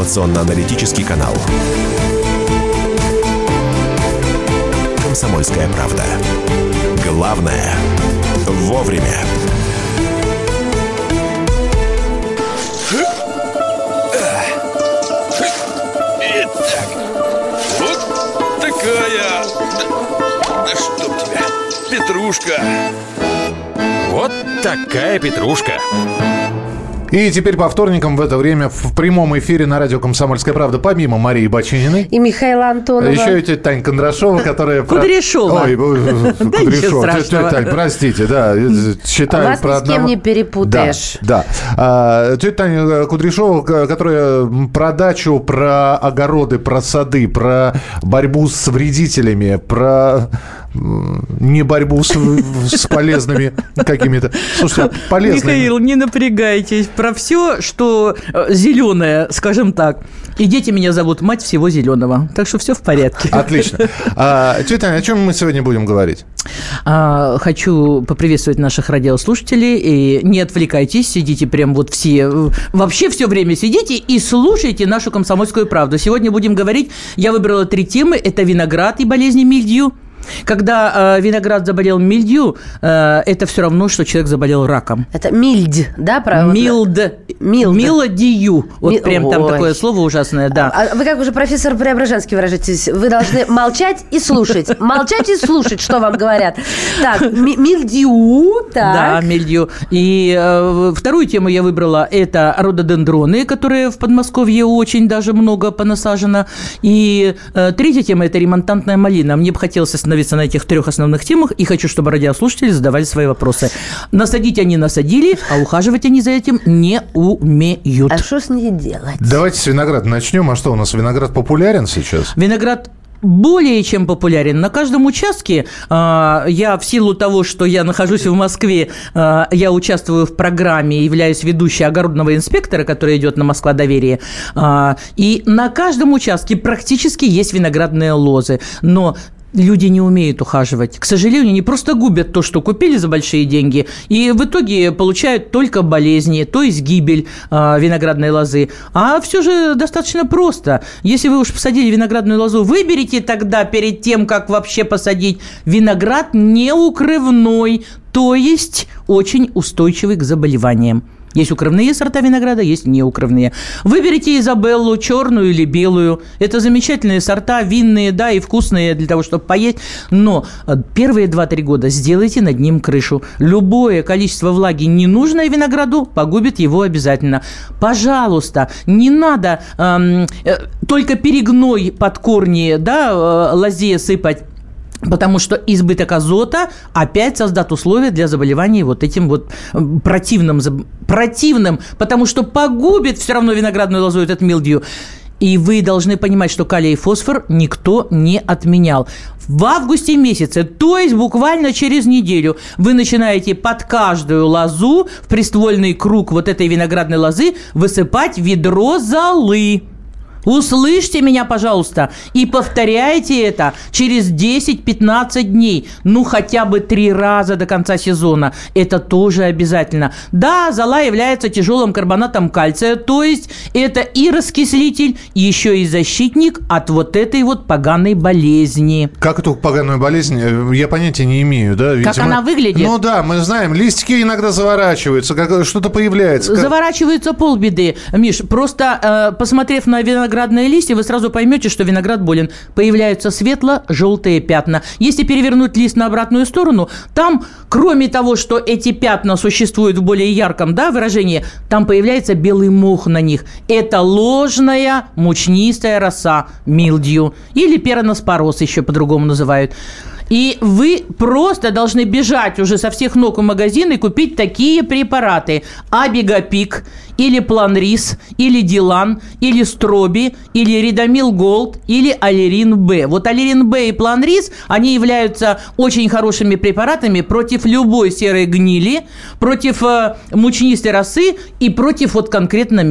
информационно-аналитический канал. «Комсомольская правда». Главное – вовремя. Итак, вот такая... Да, да чтоб тебя, петрушка. Вот такая петрушка. И теперь по вторникам в это время в прямом эфире на радио «Комсомольская правда» помимо Марии Бачининой. И Михаила Антонова. Еще и тетя Тань Кондрашова, которая... Кудряшова. Ой, Кудряшова. Тетя Тань, простите, да, считаю про ни с кем не перепутаешь. Да, да. Тетя Таня Кудряшова, которая про дачу, про огороды, про сады, про борьбу с вредителями, про не борьбу с, с полезными какими-то. Слушайте, полезными. Михаил, не напрягайтесь. Про все, что э, зеленое, скажем так. И дети меня зовут мать всего зеленого. Так что все в порядке. Отлично. А, тетя о чем мы сегодня будем говорить? А, хочу поприветствовать наших радиослушателей. И не отвлекайтесь, сидите прям вот все... Вообще все время сидите и слушайте нашу комсомольскую правду. Сегодня будем говорить... Я выбрала три темы. Это виноград и болезни мильдью. Когда э, виноград заболел мильдью, э, это все равно, что человек заболел раком. Это мильдь, да, правильно? Милд. Милд. Милодию. Вот Ми- прям там Ой. такое слово ужасное, да. А вы как уже профессор Преображенский выражаетесь? Вы должны молчать и слушать. Молчать и слушать, что вам говорят. Так, ми- мильдью, Да, так. мельдью. И э, вторую тему я выбрала – это рододендроны, которые в Подмосковье очень даже много понасажено. И э, третья тема – это ремонтантная малина. Мне бы хотелось остановиться на этих трех основных темах, и хочу, чтобы радиослушатели задавали свои вопросы. Насадить они насадили, а ухаживать они за этим не умеют. А что с ней делать? Давайте с винограда начнем. А что, у нас виноград популярен сейчас? Виноград более чем популярен. На каждом участке э, я в силу того, что я нахожусь в Москве, э, я участвую в программе, являюсь ведущей огородного инспектора, который идет на Москва доверие. Э, и на каждом участке практически есть виноградные лозы. Но Люди не умеют ухаживать. К сожалению, они просто губят то, что купили за большие деньги, и в итоге получают только болезни, то есть гибель э, виноградной лозы. А все же достаточно просто. Если вы уж посадили виноградную лозу, выберите тогда перед тем, как вообще посадить виноград неукрывной, то есть очень устойчивый к заболеваниям. Есть укрывные сорта винограда, есть неукрывные. Выберите Изабеллу, черную или белую. Это замечательные сорта, винные, да, и вкусные для того, чтобы поесть. Но э, первые 2-3 года сделайте над ним крышу. Любое количество влаги, ненужное винограду, погубит его обязательно. Пожалуйста, не надо эм, э, только перегной под корни, да, э, лозе сыпать. Потому что избыток азота опять создаст условия для заболеваний вот этим вот противным, противным, потому что погубит все равно виноградную лозу этот милдью. И вы должны понимать, что калий и фосфор никто не отменял. В августе месяце, то есть буквально через неделю, вы начинаете под каждую лозу в приствольный круг вот этой виноградной лозы высыпать ведро золы. Услышьте меня, пожалуйста, и повторяйте это через 10-15 дней, ну хотя бы три раза до конца сезона. Это тоже обязательно. Да, зола является тяжелым карбонатом кальция, то есть это и раскислитель, и еще и защитник от вот этой вот поганой болезни. Как эту поганую болезнь, я понятия не имею, да? Как она выглядит? Ну да, мы знаем, листики иногда заворачиваются, как что-то появляется. Как- Заворачивается полбеды. Миш, просто э, посмотрев на виноградные листья, вы сразу поймете, что виноград болен. Появляются светло-желтые пятна. Если перевернуть лист на обратную сторону, там, кроме того, что эти пятна существуют в более ярком да, выражении, там появляется белый мох на них. Это ложная мучнистая роса милдью. Или пероноспороз еще по-другому называют. И вы просто должны бежать уже со всех ног в магазин и купить такие препараты. Абига-Пик, или Планриз, или Делан, или Строби, или Ридомил Голд, или Алирин-Б. Вот Алирин-Б и Планриз, они являются очень хорошими препаратами против любой серой гнили, против э, мучнистой росы и против вот конкретно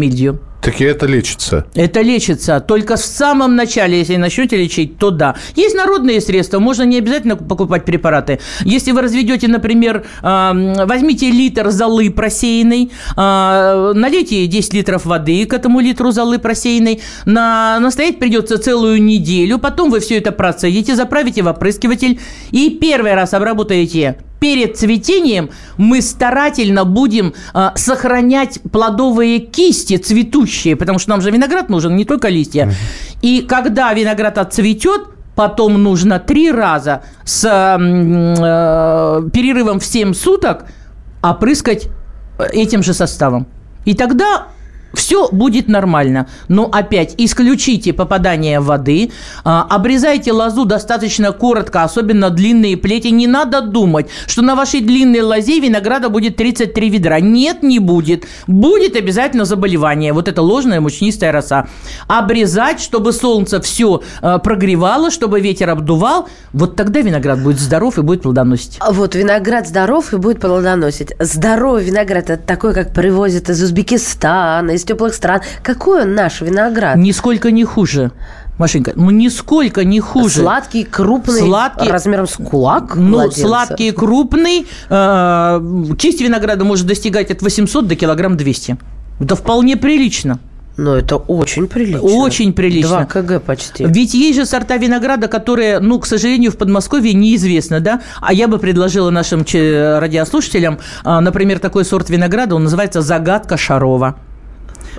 мильдью. Таки это лечится. Это лечится. Только в самом начале, если начнете лечить, то да. Есть народные средства, можно не обязательно покупать препараты. Если вы разведете, например, возьмите литр золы просеянной, э, налейте 10 литров воды к этому литру золы просеянной, на, настоять придется целую неделю, потом вы все это процедите, заправите в опрыскиватель и первый раз обработаете перед цветением мы старательно будем э, сохранять плодовые кисти цветущие, потому что нам же виноград нужен, не только листья. И когда виноград отцветет, потом нужно три раза с э, перерывом в 7 суток опрыскать этим же составом. И тогда все будет нормально. Но опять исключите попадание воды, а, обрезайте лозу достаточно коротко, особенно длинные плети. Не надо думать, что на вашей длинной лозе винограда будет 33 ведра. Нет, не будет. Будет обязательно заболевание. Вот это ложная мучнистая роса. Обрезать, чтобы солнце все а, прогревало, чтобы ветер обдувал. Вот тогда виноград будет здоров и будет плодоносить. Вот виноград здоров и будет плодоносить. Здоровый виноград – это такой, как привозят из Узбекистана, из теплых стран. Какой он наш виноград? Нисколько не хуже. Машенька, ну нисколько не хуже. Сладкий, крупный, Сладкий, размером с кулак Ну, младенца. сладкий, крупный. Э, кисть винограда может достигать от 800 до килограмм 200. Это вполне прилично. Ну, это очень прилично. Очень прилично. 2 кг почти. Ведь есть же сорта винограда, которые, ну, к сожалению, в Подмосковье неизвестны, да? А я бы предложила нашим радиослушателям, а, например, такой сорт винограда, он называется «Загадка Шарова».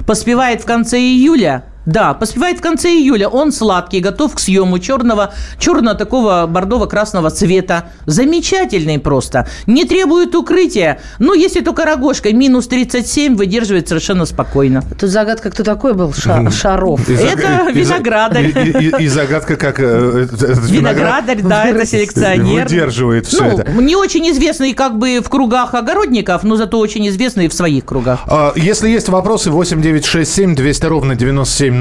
Поспевает в конце июля, да, поспевает в конце июля. Он сладкий, готов к съему черного, черно такого бордово-красного цвета. Замечательный просто. Не требует укрытия. Ну, если только рогожкой минус 37 выдерживает совершенно спокойно. Тут загадка, кто такой был? Ша- Шаров. И Это и виноградарь. И, загадка, как э, Виноградарь, да, это селекционер. выдерживает все Ну, это. не очень известный как бы в кругах огородников, но зато очень известный в своих кругах. А, Если есть вопросы, 8 9 6 7 200 ровно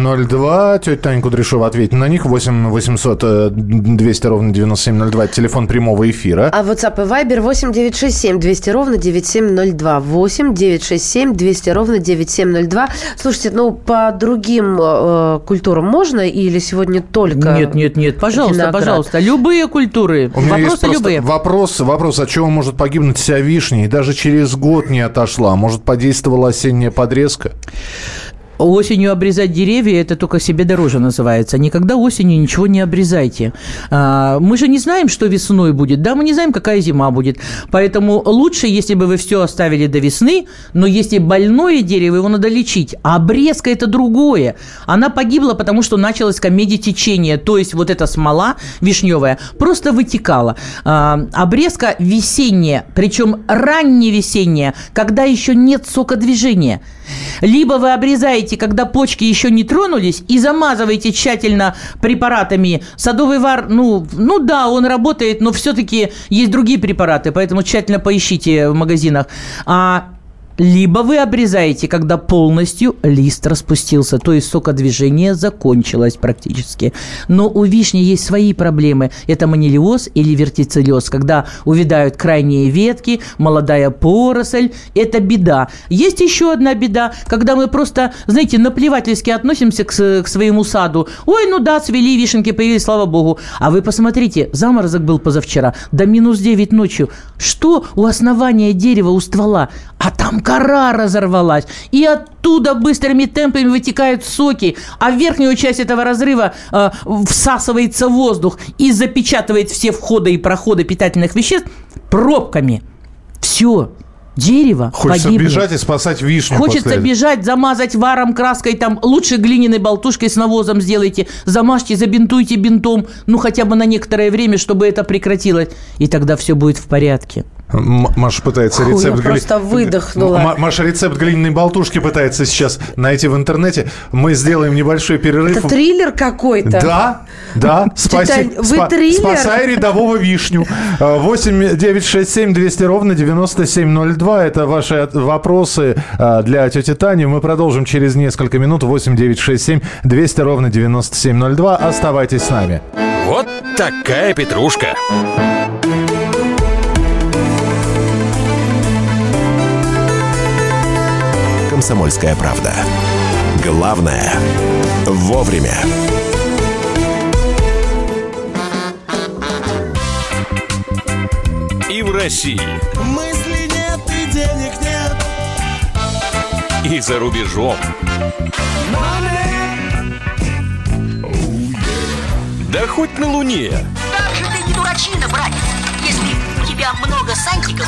9702. Тетя Таня Кудряшова ответит на них. 8 800 э, 200 ровно 9702. Это телефон прямого эфира. А WhatsApp и Viber 8 967 200 ровно 9702. 8 967 200 ровно 9702. Слушайте, ну по другим э, культурам можно или сегодня только Нет, нет, нет, пожалуйста, виноград? пожалуйста, любые культуры, У меня есть вопросы просто любые. вопрос, вопрос, от чего может погибнуть вся вишня и даже через год не отошла. Может, подействовала осенняя подрезка? Осенью обрезать деревья – это только себе дороже называется. Никогда осенью ничего не обрезайте. А, Мы же не знаем, что весной будет. Да, мы не знаем, какая зима будет. Поэтому лучше, если бы вы все оставили до весны, но если больное дерево, его надо лечить. А обрезка – это другое. Она погибла, потому что началась комедия течения. То есть вот эта смола вишневая просто вытекала. А, Обрезка весенняя, причем ранневесенняя, когда еще нет сокодвижения. Либо вы обрезаете, когда почки еще не тронулись, и замазываете тщательно препаратами. Садовый вар, ну, ну да, он работает, но все-таки есть другие препараты, поэтому тщательно поищите в магазинах. А либо вы обрезаете, когда полностью лист распустился, то есть сокодвижение закончилось практически. Но у вишни есть свои проблемы. Это манилиоз или вертицеллез, когда увядают крайние ветки, молодая поросль. Это беда. Есть еще одна беда, когда мы просто, знаете, наплевательски относимся к, к своему саду. Ой, ну да, цвели вишенки, появились, слава богу. А вы посмотрите, заморозок был позавчера, до минус 9 ночью. Что у основания дерева, у ствола? А там кора разорвалась. И оттуда быстрыми темпами вытекают соки. А в верхнюю часть этого разрыва э, всасывается воздух и запечатывает все входы и проходы питательных веществ пробками. Все. Дерево Хочется погибло. бежать и спасать вишню. Хочется после бежать, замазать варом, краской, там, лучше глиняной болтушкой с навозом сделайте, замажьте, забинтуйте бинтом, ну, хотя бы на некоторое время, чтобы это прекратилось, и тогда все будет в порядке. Маша пытается Фу, рецепт... я просто выдохнула. М- Маша рецепт глиняной болтушки пытается сейчас найти в интернете. Мы сделаем небольшой перерыв. Это триллер какой-то. Да, да. Спаси, вы триллер? спасай рядового вишню. А, 8 9 6 7 200 ровно 9702. Это ваши вопросы а, для тети Тани. Мы продолжим через несколько минут. 8 9 6 7 200 ровно 9702. Оставайтесь с нами. Вот такая петрушка. «Комсомольская правда». Главное – вовремя. И в России, Мысли нет и денег нет. и за рубежом. Да хоть на Луне. Как же ты не дурачина, братец, если у тебя много сантиков,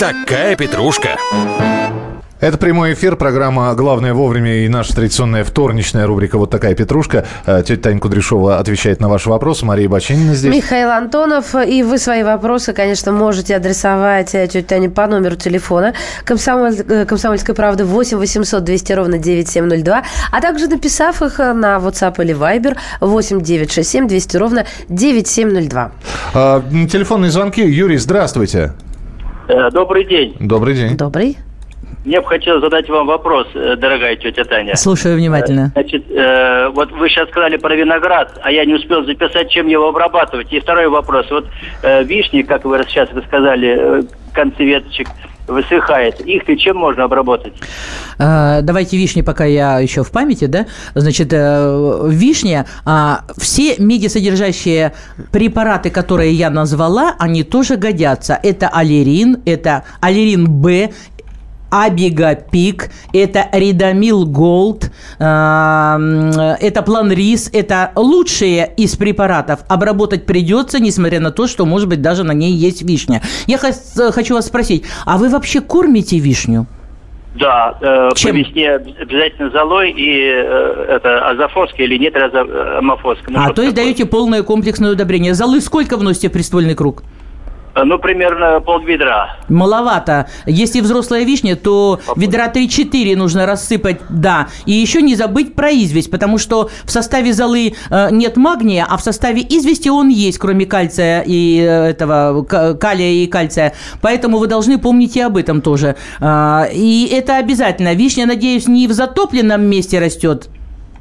Такая петрушка. Это прямой эфир, программа «Главное вовремя» и наша традиционная вторничная рубрика «Вот такая петрушка». Э, Тетя Таня Кудряшова отвечает на ваши вопросы. Мария Бачинина здесь. Михаил Антонов. И вы свои вопросы, конечно, можете адресовать э, тете Тане по номеру телефона Комсомоль- э, «Комсомольской правды» 8 800 200 ровно 9702, а также написав их на WhatsApp или Viber 8 967 200 ровно 9702. А, Телефонные звонки. Юрий, здравствуйте. Э, Добрый день. Добрый день. Добрый. Мне бы хотелось задать вам вопрос, э, дорогая тетя Таня. Слушаю внимательно. Значит, э, вот вы сейчас сказали про виноград, а я не успел записать, чем его обрабатывать. И второй вопрос. Вот э, вишни, как вы сейчас сказали, э, концы веточек высыхает. Их и чем можно обработать? А, Давайте вишни, пока я еще в памяти, да? Значит, э, вишня, а, все медьсодержащие препараты, которые я назвала, они тоже годятся. Это алирин, это алирин-Б, Абига-Пик, это Ридомил Голд, это Планриз, это лучшие из препаратов. Обработать придется, несмотря на то, что, может быть, даже на ней есть вишня. Я хочу вас спросить, а вы вообще кормите вишню? Да, э, Чем? по весне обязательно золой и э, это азофоска или нет амофоска. Ну, а, то есть даете полное комплексное удобрение. Золы сколько вносите в приствольный круг? Э, Ну, примерно полведра. Маловато. Если взрослая вишня, то ведра 3-4 нужно рассыпать, да. И еще не забыть про известь, потому что в составе золы э, нет магния, а в составе извести он есть, кроме кальция и э, этого калия и кальция. Поэтому вы должны помнить и об этом тоже. А, И это обязательно. Вишня, надеюсь, не в затопленном месте растет.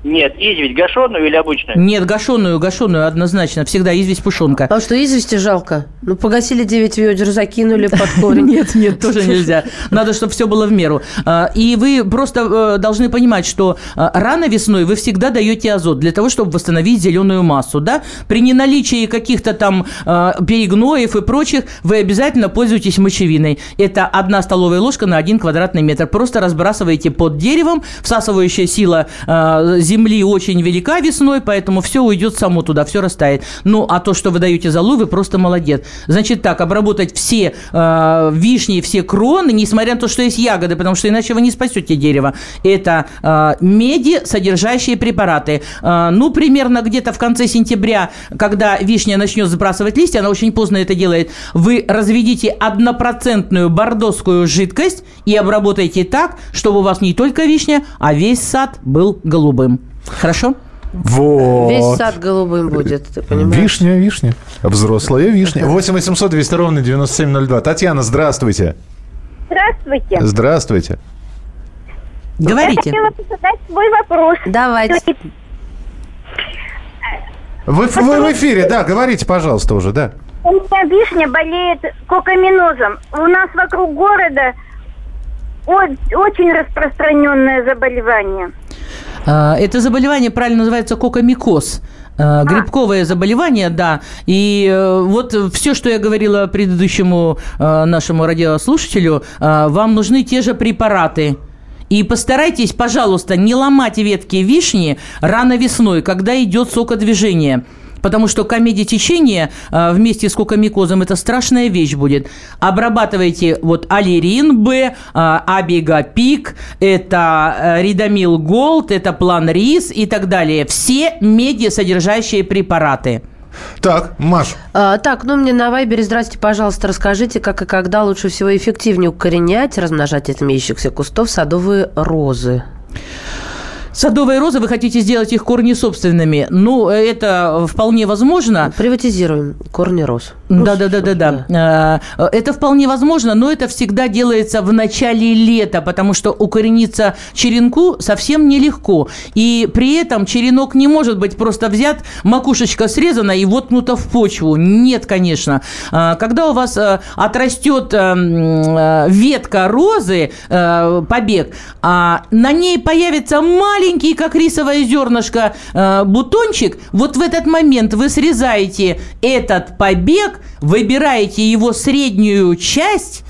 Нет, известь гашеную или обычную? Нет, гашеную, гашеную однозначно. Всегда известь пушонка. А что, извести жалко? Ну, погасили 9 ведер, закинули под корень. Нет, нет, тоже нельзя. Надо, чтобы все было в меру. А, И вы просто э, должны понимать, что а, рано весной вы всегда даете азот для того, чтобы восстановить зеленую массу, да? При неналичии каких-то там а, перегноев и прочих вы обязательно пользуетесь мочевиной. Это одна столовая ложка на один квадратный метр. Просто разбрасываете под деревом. Всасывающая сила земли очень велика весной, поэтому все уйдет само туда, все растает. Ну, а то, что вы даете золу, вы просто молодец. Значит так, обработать все э, вишни, все кроны, несмотря на то, что есть ягоды, потому что иначе вы не спасете дерево. Это э, меди, содержащие препараты. Э, ну, примерно где-то в конце сентября, когда вишня начнет сбрасывать листья, она очень поздно это делает, вы разведите однопроцентную бордоскую жидкость и обработайте так, чтобы у вас не только вишня, а весь сад был голубым. Хорошо? Вот. Весь сад голубым будет, ты понимаешь? Вишня, вишня. Взрослая вишня. 8 800 200 ровно 9702. Татьяна, здравствуйте. Здравствуйте. Здравствуйте. Говорите. Я хотела задать свой вопрос. Давайте. Вы, в- вы в эфире, да, говорите, пожалуйста, уже, да. У меня вишня болеет кокоминозом. У нас вокруг города очень распространенное заболевание. А, Это заболевание правильно называется кокомикоз. А, Грибковое заболевание, да. И э, вот все, что я говорила предыдущему э, нашему радиослушателю, э, вам нужны те же препараты. И постарайтесь, пожалуйста, не ломать ветки вишни рано весной, когда идет сокодвижение. Потому что комедия течения э, вместе с кокомикозом это страшная вещь будет. Обрабатывайте вот аллерин Б, э, абигапик, это э, ридамил голд, это план рис и так далее. Все медиасодержащие препараты. Так, Маш, А, так, ну мне на Вайбере, здрасте, пожалуйста, расскажите, как и когда лучше всего эффективнее укоренять, размножать от имеющихся кустов садовые розы. Садовые розы, вы хотите сделать их корни собственными. Ну, это вполне возможно. Приватизируем корни роз. Да, да, да, да, да. Это вполне возможно, но это всегда делается в начале лета, потому что укорениться черенку совсем нелегко. И при этом черенок не может быть просто взят, макушечка срезана и воткнута в почву. Нет, конечно. Э, Когда у вас э, отрастет э, ветка розы, побег, а на ней появится маленький, как рисовое зернышко, бутончик, вот в этот момент вы срезаете этот побег, выбираете его среднюю часть,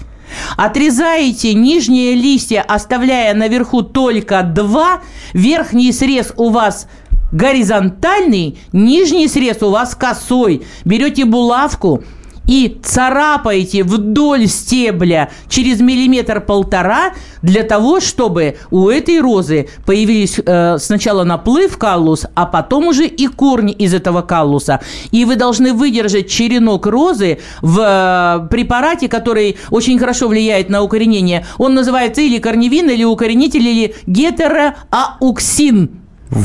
Отрезаете нижние листья, оставляя наверху только два. Верхний срез у вас горизонтальный, нижний срез у вас косой. Берете булавку и царапаете вдоль стебля через миллиметр-полтора для того, чтобы у этой розы появились э, сначала наплыв каллус, а потом уже и корни из этого каллуса. И вы должны выдержать черенок розы в э, препарате, который очень хорошо влияет на укоренение. Он называется или корневин, или укоренитель, или гетероауксин.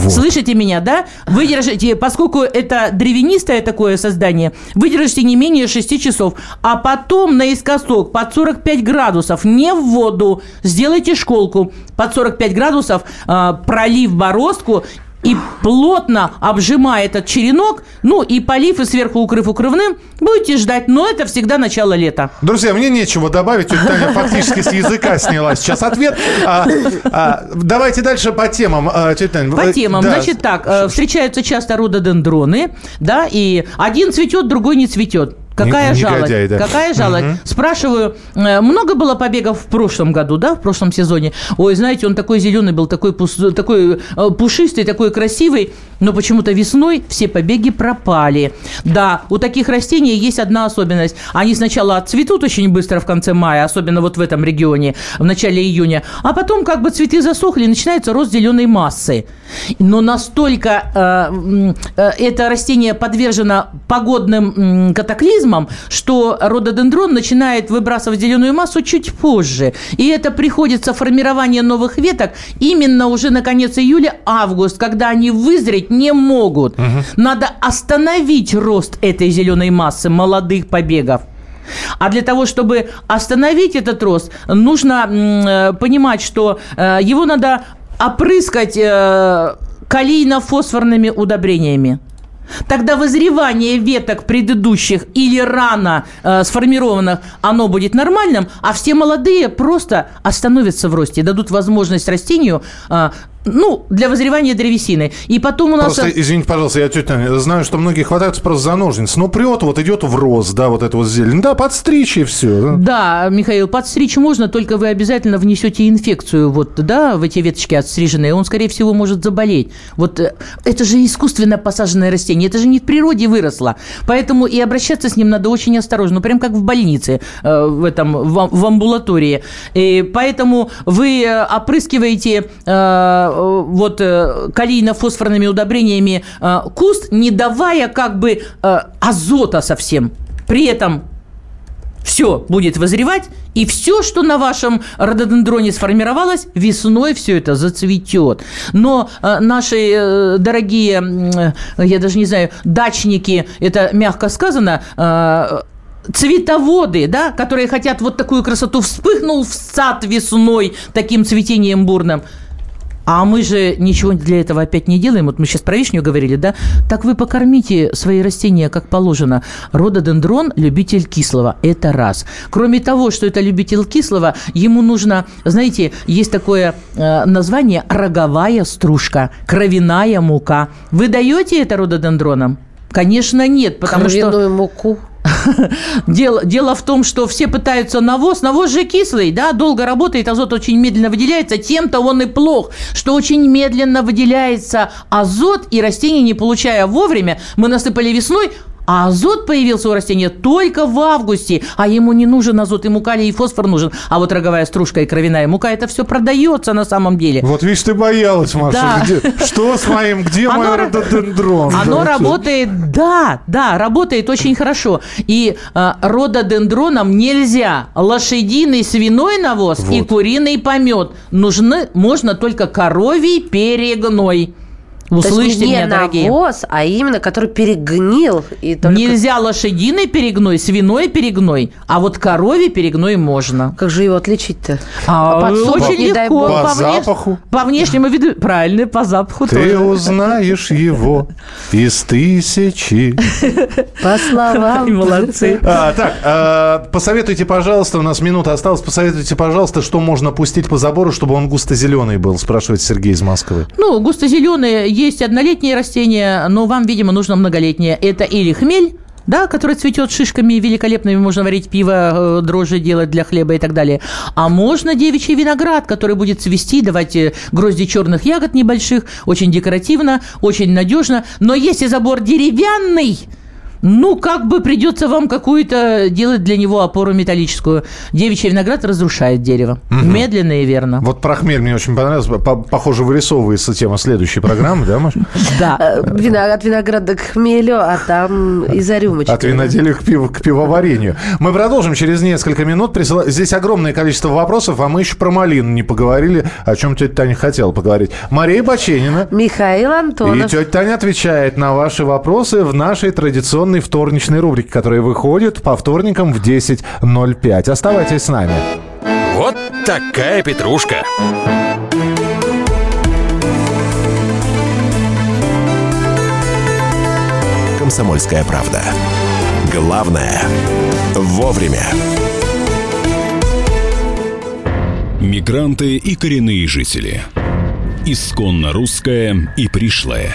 Слышите меня, да? Выдержите, поскольку это древянистое такое создание, выдержите не менее 6 часов, а потом наискосок под 45 градусов, не в воду, сделайте школку. Под 45 градусов, э, пролив бороздку и плотно обжимая этот черенок, ну и полив и сверху укрыв укрывным, будете ждать, но это всегда начало лета. Друзья, мне нечего добавить. Вот Таня фактически с языка сняла сейчас ответ. А, а, давайте дальше по темам. А, тетя Таня, По вы- темам. да. Значит так, э, встречаются часто рододендроны, да, и один цветет, другой не цветет. Какая Не- жалость? негодяй, да. Какая жалость? Мгм. Спрашиваю, э, много было побегов в прошлом году, да, в прошлом сезоне? Ой, знаете, он такой зеленый был, такой, пус- такой э, пушистый, такой красивый, но почему-то весной все побеги пропали. Да, у таких растений есть одна особенность. Они сначала отцветут очень быстро в конце мая, особенно вот в этом регионе, в начале июня, а потом как бы цветы засохли, и начинается рост зеленой массы. Но настолько э, э, это растение подвержено погодным м, катаклизмам, что рододендрон начинает выбрасывать зеленую массу чуть позже. И это приходится формирование новых веток именно уже на конец июля-август, когда они вызреть не могут. Надо остановить рост этой зеленой массы молодых побегов. А для того, чтобы остановить этот рост, нужно э, понимать, что э, его надо опрыскать э, калийно-фосфорными удобрениями. Тогда вызревание веток предыдущих или рано э, сформированных, оно будет нормальным, а все молодые просто остановятся в росте, дадут возможность растению, э, ну, для вызревания древесины. И потом у нас... Просто, извините, пожалуйста, я тетя Таня, знаю, что многие хватаются просто за ножницы. Ну, прет, вот идет в рост, да, вот это вот зелень. Да, подстричь и все. Да, Михаил, подстричь можно, только вы обязательно внесете инфекцию вот, да, в эти веточки отстриженные. Он, скорее всего, может заболеть. Вот э, это же искусственно посаженное растение, это же не в природе выросло. Поэтому и обращаться с ним надо очень осторожно, ну, прям как в больнице, э, в этом, в, ам- в амбулатории. И поэтому вы э, опрыскиваете вот э, калийно-фосфорными удобрениями э, куст, не давая как бы э, азота совсем. При этом все будет вызревать, и все, что на вашем рододендроне сформировалось, весной все это зацветет. Но э, наши э, дорогие, э, я даже не знаю, дачники, это мягко сказано, э, цветоводы, да, которые хотят вот такую красоту, вспыхнул в сад весной таким цветением бурным. А мы же ничего для этого опять не делаем. Вот мы сейчас про вишню говорили, да? Так вы покормите свои растения как положено. Рододендрон – любитель кислого. Это раз. Кроме того, что это любитель кислого, ему нужно, знаете, есть такое э, название роговая стружка, кровяная мука. Вы даете это рододендронам? Конечно, нет, потому что... Кровяную муку. Дело, дело в том, что все пытаются навоз. Навоз же кислый, да, долго работает, азот очень медленно выделяется. Тем-то он и плох, что очень медленно выделяется азот, и растения, не получая вовремя, мы насыпали весной, А азот появился у растения только в августе, а ему не нужен азот, ему калий и фосфор нужен. А вот роговая стружка и кровяная мука, это все продается на самом деле. Вот видишь, ты боялась, Маша. Да. Где- что с моим, где Оно мой рододендрон? Оно Да, работает, да, да, работает очень хорошо. И э, рододендронам нельзя лошадиный свиной навоз и куриный помет. Нужны, можно только коровий перегной. То есть Услышьте не меня, дорогие. навоз, а именно который перегнил. И только... Нельзя лошадиный перегной, свиной перегной, а вот коровий перегной можно. Как же его отличить-то? А, подсохнет, очень не дай легко. бог. По внеш- запаху? По внешнему виду. Правильно, по запаху Ты тоже. узнаешь его из тысячи. По словам. Молодцы. А, так, а, посоветуйте, пожалуйста, у нас минута осталась, посоветуйте, пожалуйста, что можно пустить по забору, чтобы он густо-зеленый был, спрашивает Сергей из Москвы. Ну, густо-зеленые есть однолетние растения, но вам, видимо, нужно многолетнее. Это или хмель, да, который цветет шишками великолепными, можно варить пиво, э, дрожжи делать для хлеба и так далее. А можно девичий виноград, который будет цвести, давать э, грозди черных ягод небольших, очень декоративно, очень надежно. Но если забор деревянный, ну, как бы придется вам какую-то делать для него опору металлическую. Девичий виноград разрушает дерево. Медленно и верно. Вот про хмель мне очень понравилось. По- Похоже, вырисовывается тема следующей программы, да, Маш? Да. Э, От винограда к хмелю, а там и за рюмочкой. От виноделия к, пиву- к пивоварению. Мы продолжим через несколько минут. Присыла- Здесь огромное количество вопросов, а мы еще про малину не поговорили, о чем тетя Таня хотела поговорить. Мария Баченина. Михаил И Антонов. тетя Таня отвечает на ваши вопросы в нашей традиционной вторничной рубрике, которая выходит по вторникам в 10.05. Оставайтесь с нами. Вот такая петрушка. «Комсомольская правда». Главное – вовремя. Мигранты и коренные жители. Исконно русское и пришлое.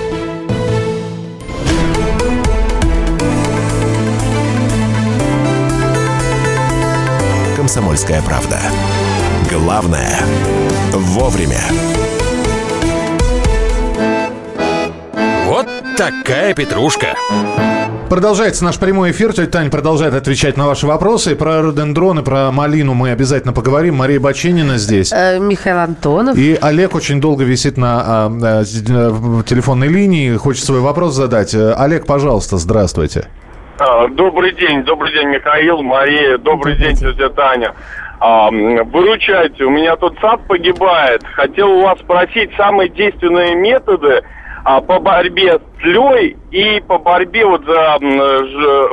«Комсомольская правда». Главное – вовремя. Вот такая петрушка. Продолжается наш прямой эфир. Тетя Таня продолжает отвечать на ваши вопросы. Про рододендроны, про малину мы обязательно поговорим. Мария Баченина здесь. Э, Михаил Антонов. И Олег очень долго висит на а, э, в телефонной линии, хочет свой вопрос задать. Э, Олег, пожалуйста, здравствуйте. А, Добрый день, добрый день, Михаил, Мария, добрый день, тетя Таня. А, Выручайте, у меня тут сад погибает. Хотел у вас спросить самые действенные методы а, по борьбе с тлей и по борьбе вот за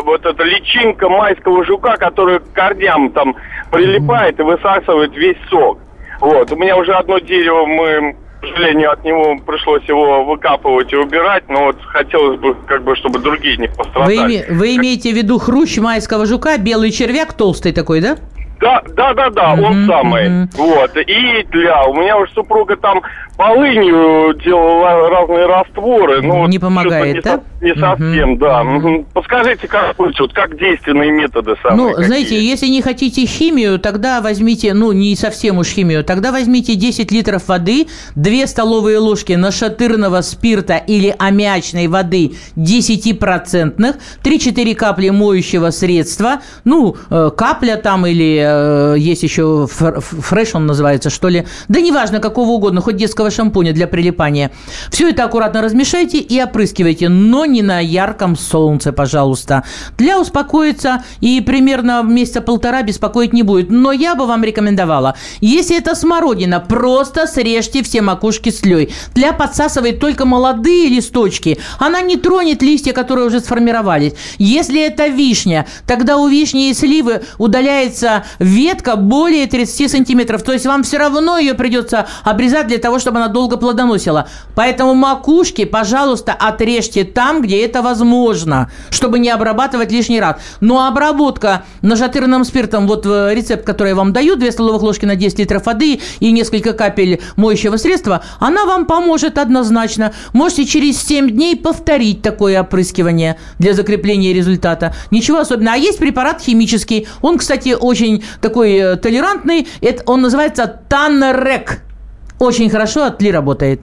вот эта личинка майского жука, которая к корням там прилипает и высасывает весь сок. Вот, у меня уже одно дерево мы к сожалению, от него пришлось его выкапывать и убирать, но вот хотелось бы, как бы, чтобы другие не Вы, пострадали. име- вы имеете в виду хрущ майского жука, белый червяк толстый такой, да? Да, да, да, да, он самый. Вот. И тля. У меня уже супруга там полынью делала разные растворы. Ну, вот Не помогает, что-то не, да? со- не совсем, да. Мгм. Подскажите, как лучше, вот как действенные методы самые Ну, какие? знаете, если не хотите химию, тогда возьмите, ну, не совсем уж химию, тогда возьмите 10 литров воды, 2 столовые ложки нашатырного спирта или аммиачной воды 10%, 3-4 капли моющего средства, ну, э, капля там или э, есть еще фр- фреш он называется, что ли, да неважно, какого угодно, хоть детского шампуня для прилипания. Все это аккуратно размешайте и опрыскивайте, но не на ярком солнце, пожалуйста. Для успокоиться и примерно месяца полтора беспокоить не будет. Но я бы вам рекомендовала, если это смородина, просто срежьте все макушки с тлей. Тля подсасывает только молодые листочки. Она не тронет листья, которые уже сформировались. Если это вишня, тогда у вишни и сливы удаляется ветка более 30 сантиметров. То есть вам все равно ее придется обрезать для того, чтобы она долго плодоносила. Поэтому макушки, пожалуйста, отрежьте там, где это возможно, чтобы не обрабатывать лишний раз. Но обработка нашатырным спиртом, вот э, рецепт, который я вам даю, 2 столовых ложки на 10 литров воды и несколько капель моющего средства, она вам поможет однозначно. Можете через 7 дней повторить такое опрыскивание для закрепления результата. Ничего особенного. А есть препарат химический. Он, кстати, очень такой э, толерантный. Это, он называется Танрек. Очень хорошо от Ли работает.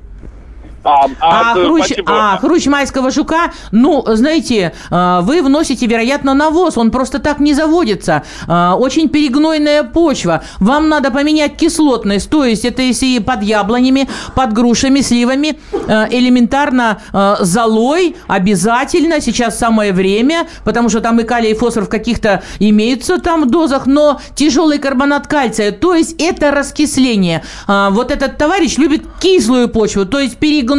А, А, это- хрущ, спасибо. а хрущ майского жука, ну, знаете, э, вы вносите, вероятно, навоз, он просто так не заводится. Э, Очень перегнойная почва. Вам надо поменять кислотность, то есть это если под яблонями, под грушами, сливами, э, элементарно золой обязательно, сейчас самое время, потому что там и калий, и фосфор в каких-то имеются там дозах, но тяжелый карбонат кальция, то есть это раскисление. А, Вот этот товарищ любит кислую почву, то есть перегнойную,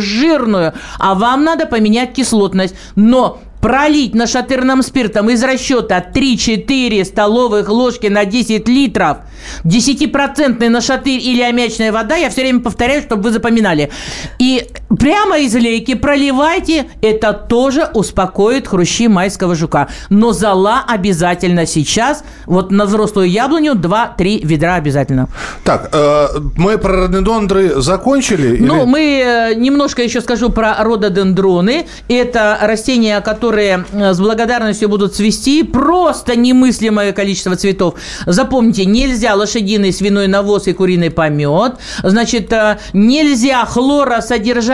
жирную, а вам надо поменять кислотность. Но пролить нашатырным спиртом из расчета 3-4 столовых ложки на 10 литров 10% нашатырь или аммиачная вода, я все время повторяю, чтобы вы запоминали. И прямо из лейки проливайте, это тоже успокоит хрущи майского жука. Но зола обязательно сейчас, вот на взрослую яблоню 2-3 ведра обязательно. Так, э, мы про рододендры закончили? Ну, или- мы э, немножко еще скажу про рододендроны. Это растения, которые э, с благодарностью будут цвести. Просто немыслимое количество цветов. Запомните, нельзя лошадиный свиной навоз и куриный помет. Значит, нельзя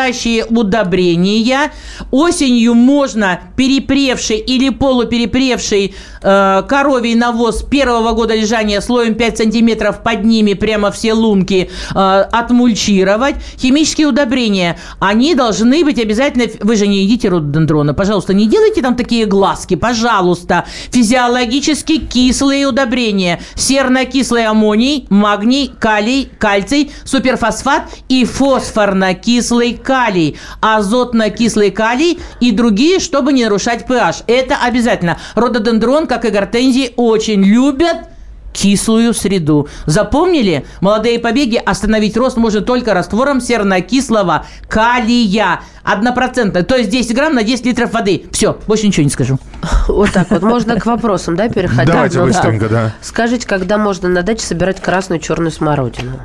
хлоросодержащие удобрения. Осенью можно перепревший или полуперепревший э, коровий навоз первого года лежания слоем 5 сантиметров под ними прямо все лунки э, отмульчировать. Химические удобрения, они должны быть обязательно... Вы же не едите рододендрона, пожалуйста, не делайте там такие глазки, пожалуйста. Физиологически кислые удобрения. Серно-кислый аммоний, магний, калий, кальций, суперфосфат и фосфорно-кислый калий, азотно-кислый калий и другие, чтобы не нарушать pH. Это обязательно. Рододендрон, как и гортензии, очень любят кислую среду. Запомнили? Молодые побеги остановить рост можно только раствором сернокислого калия. Однопроцентно. То есть 10 грамм на 10 литров воды. Все, больше ничего не скажу. Вот так вот. Можно к вопросам, да, переходить? Давайте Ну, быстренько, да. Скажите, когда можно на даче собирать красную черную смородину?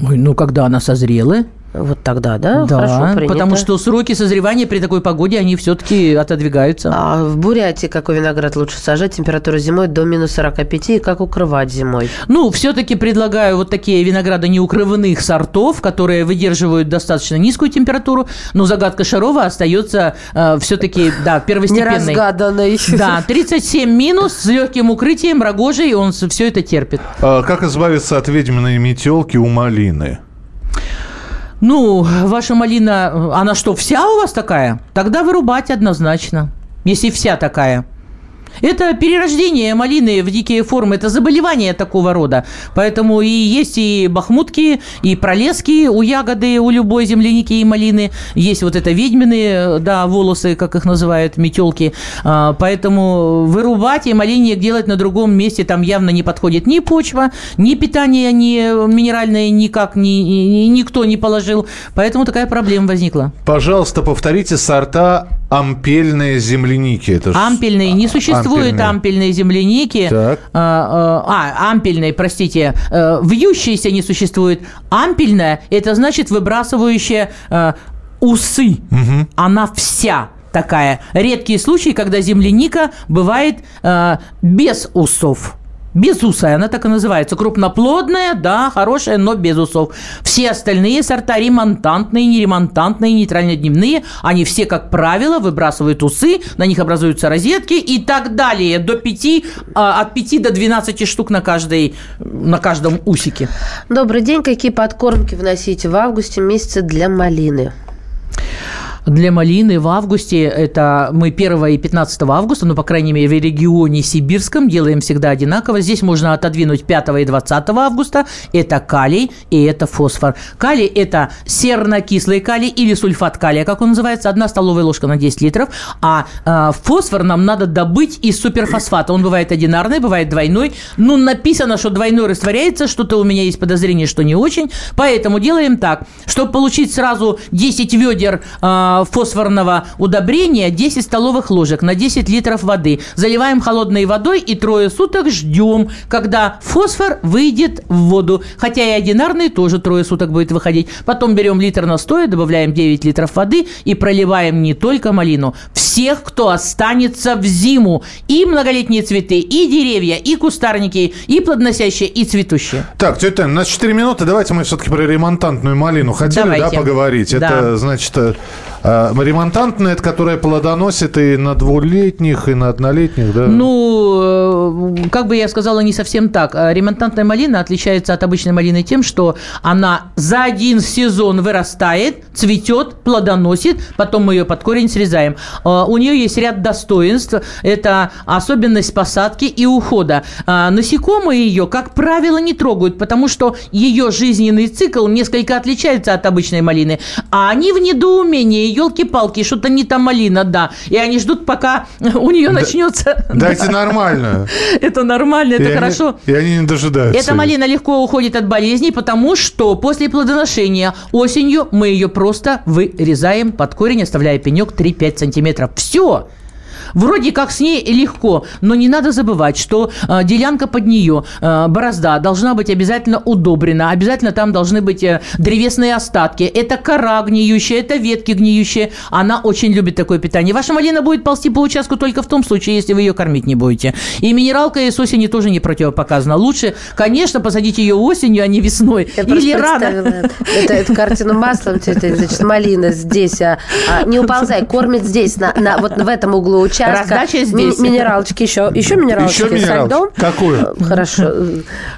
Ой, ну когда она созрела? Вот тогда, да? Да, Хорошо, принято. потому что сроки созревания при такой погоде, они все-таки отодвигаются. А в Бурятии какой виноград лучше сажать? Температура зимой до минус 45, и как укрывать зимой? Ну, все-таки предлагаю вот такие винограды неукрывных сортов, которые выдерживают достаточно низкую температуру, но загадка Шарова остается все-таки, да, первостепенной. Неразгаданной. Да, 37 минус с легким укрытием, рогожей, он все это терпит. А Как избавиться от ведьминой метелки у малины? Ну, ваша малина, она что, вся у вас такая? Тогда вырубать однозначно, если вся такая. Это перерождение малины в дикие формы, это заболевание такого рода. Поэтому и есть и бахмутки, и пролески у ягоды, у любой земляники и малины. Есть вот это ведьмины, да, волосы, как их называют, метелки. А, Поэтому вырубать и малине делать на другом месте там явно не подходит ни почва, ни питание, ни минеральное никак ни, ни- никто не положил. Поэтому такая проблема возникла. Пожалуйста, повторите сорта ампельные земляники. Это Ампельные. Не существует Ампельные. ампельной земляники. Так. А, а, а, ампельной, простите. Э, Вьющейся не существует. Ампельная – это значит выбрасывающая э, усы. Она вся такая. Редкие случаи, когда земляника бывает э, без усов. Безусая, она так и называется. Крупноплодная, да, хорошая, но без усов. Все остальные сорта ремонтантные, неремонтантные, нейтрально-дневные, они все, как правило, выбрасывают усы, на них образуются розетки и так далее. До 5, от 5 до 12 штук на, каждой, на каждом усике. Добрый день. Какие подкормки вносить в августе месяце для малины? Для малины в августе, это мы 1 и 15 августа, ну, по крайней мере, в регионе сибирском делаем всегда одинаково. Здесь можно отодвинуть 5 и 20 августа. Это калий и это фосфор. Калий – это серно-кислый калий или сульфат калия, как он называется, одна столовая ложка на 10 литров. А э, фосфор нам надо добыть из суперфосфата. Он бывает одинарный, бывает двойной. Ну, написано, что двойной растворяется, что-то у меня есть подозрение, что не очень. Поэтому делаем так, чтобы получить сразу 10 ведер э, фосфорного удобрения, 10 столовых ложек на 10 литров воды. Заливаем холодной водой и трое суток ждем, когда фосфор выйдет в воду. Хотя и одинарный тоже трое суток будет выходить. Потом берем литр настоя, добавляем 9 литров воды и проливаем не только малину, всех, кто останется в зиму. И многолетние цветы, и деревья, и кустарники, и плодоносящие, и цветущие. Так, тетя Таня, у нас 4 минуты. Давайте мы все-таки про ремонтантную малину хотели да, поговорить. Да. Это, значит, э, ремонтантная, это которая плодоносит и на двухлетних, и на однолетних, да? Ну, э, как бы я сказала, не совсем так. Ремонтантная малина отличается от обычной малины тем, что она за один сезон вырастает, цветет, плодоносит, потом мы ее под корень срезаем. У нее есть ряд достоинств. Это особенность посадки и ухода. Насекомые ее, как правило, не трогают, потому что ее жизненный цикл несколько отличается от обычной малины. А они в недоумении, елки-палки, что-то не та малина, да. И они ждут, пока у нее начнется... Дайте нормально. Это нормально, это хорошо. И они не дожидаются. Эта малина легко уходит от болезней, потому что после плодоношения осенью мы ее просто вырезаем под корень, оставляя пенек 3-5 сантиметров. Все. Вроде как с ней легко, но не надо забывать, что э, делянка под нее, э, борозда, должна быть обязательно удобрена, обязательно там должны быть э, древесные остатки. Это кора гниющая, это ветки гниющие. Она очень любит такое питание. Ваша малина будет ползти по участку только в том случае, если вы ее кормить не будете. И минералка и с осени тоже не противопоказана. Лучше, конечно, посадить ее осенью, а не весной. Я Или рано. Это, это, эту картину маслом, значит, малина здесь. А, а, не уползай, кормит здесь, на, на, вот в этом углу участка. Раздача здесь. Ми- минералочки еще. Еще минералочки еще льдом. Какую? Хорошо.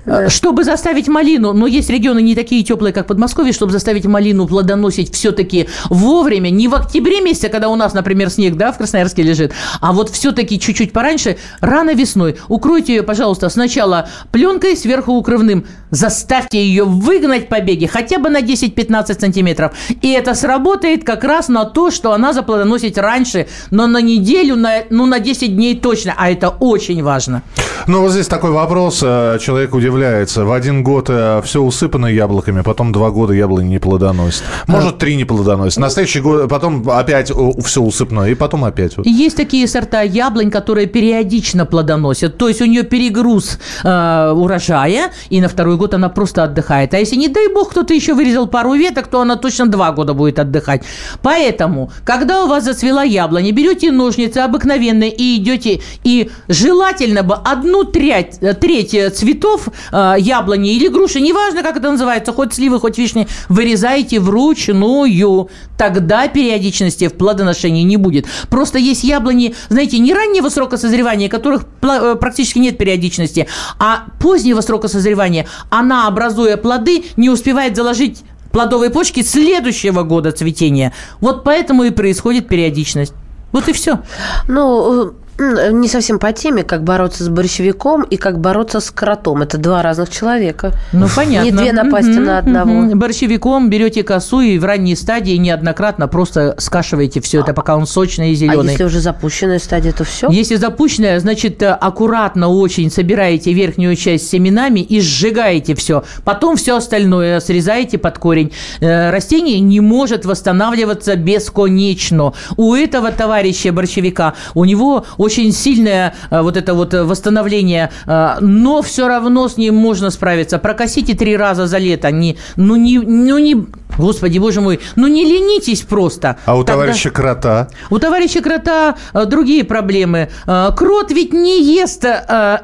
Э, чтобы заставить малину, но есть регионы не такие теплые, как Подмосковье, чтобы заставить малину плодоносить все-таки вовремя, не в октябре месяце, когда у нас, например, снег, да, в Красноярске лежит, а вот все-таки чуть-чуть пораньше, рано весной. Укройте ее, пожалуйста, сначала пленкой, сверху укрывным. Заставьте ее выгнать побеги хотя бы на 10-15 сантиметров. И это сработает как раз на то, что она заплодоносит раньше, но на неделю, на на, ну, на 10 дней точно, а это очень важно. Ну, вот здесь такой вопрос, э, человек удивляется. В один год э, все усыпано яблоками, потом два года яблони не плодоносит. Может, три не плодоносит. На следующий год потом опять все усыпано, и потом опять. Есть такие сорта яблонь, которые периодично плодоносят. То есть у нее перегруз э, урожая, и на второй год она просто отдыхает. А если, не дай бог, кто-то еще вырезал пару веток, то она точно два года будет отдыхать. Поэтому, когда у вас зацвела яблоня, берете ножницы, обыкновенные и идете, и желательно бы одну треть, треть цветов э, яблони или груши, неважно, как это называется, хоть сливы, хоть вишни, вырезаете вручную. Тогда периодичности в плодоношении не будет. Просто есть яблони, знаете, не раннего срока созревания, которых э, практически нет периодичности, а позднего срока созревания. Она, образуя плоды, не успевает заложить плодовые почки следующего года цветения. Вот поэтому и происходит периодичность. Вот и все. Ну, не совсем по теме, как бороться с борщевиком и как бороться с кротом. Это два разных человека. Ну, понятно. Не две напасти mm-hmm, на одного. Mm-hmm. Борщевиком берете косу и в ранней стадии неоднократно просто скашиваете все это, пока он сочный и зеленый. А если уже запущенная стадия, то все? Если запущенная, значит, э, аккуратно очень собираете верхнюю часть семенами и сжигаете все. Потом все остальное срезаете под корень. Э, растение не может восстанавливаться бесконечно. У этого товарища борщевика, у него очень сильное э, вот это вот восстановление, э, но все равно с ним можно справиться. Прокосите три раза за лето. Не, ну, не, ну, не, Господи, боже мой, ну не ленитесь просто. А у Тогда... товарища крота? У товарища крота э, другие проблемы. Крот ведь не ест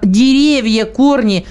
деревья, корни.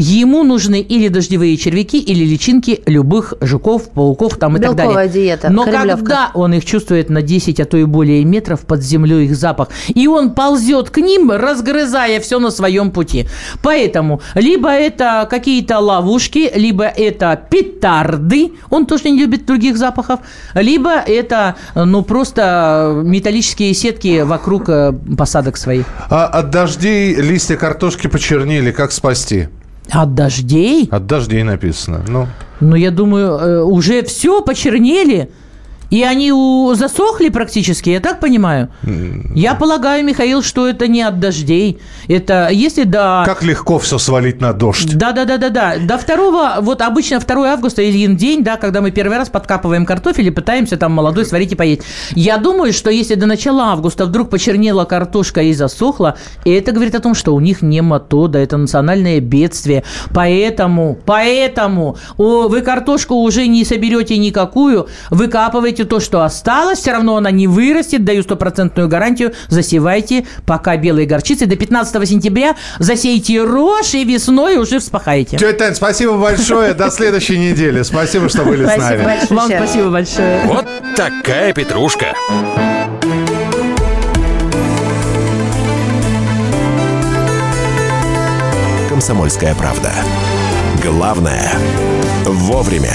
Ему нужны или дождевые червяки, или личинки любых жуков, пауков там и так далее. Белковая диета, Но кремлевка. когда он их чувствует на 10, а то и более метров под землей их запах, и он ползет к ним, разгрызая все на своем пути. Поэтому либо это какие-то ловушки, либо это петарды, он тоже не любит других запахов, либо это, ну, просто металлические сетки вокруг э, посадок своих. А от дождей листья картошки почернели. Как спасти? От дождей? От дождей написано. Ну, Ну, я думаю, э, уже все почернели. И они у- засохли практически, я так понимаю? Я полагаю, Михаил, что это не от дождей. Это если до... как легко все свалить на дождь. Да, да, да, да, да. До второго, вот обычно 2 августа один день, да, когда мы первый раз подкапываем картофель и пытаемся там молодой сварить и поесть. Я думаю, что если до начала августа вдруг почернела картошка и засохла, это говорит о том, что у них нематода, это национальное бедствие. Поэтому, поэтому о, вы картошку уже не соберете никакую, выкапывайте то, что осталось, все равно она не вырастет, даю стопроцентную гарантию, засевайте пока белые горчицы. До 15 сентября засейте рожь и весной уже вспахаете. Тетя Тань, спасибо большое. До следующей недели. Спасибо, что были с нами. Вам спасибо большое. Вот такая петрушка. «Комсомольская правда». Главное – вовремя.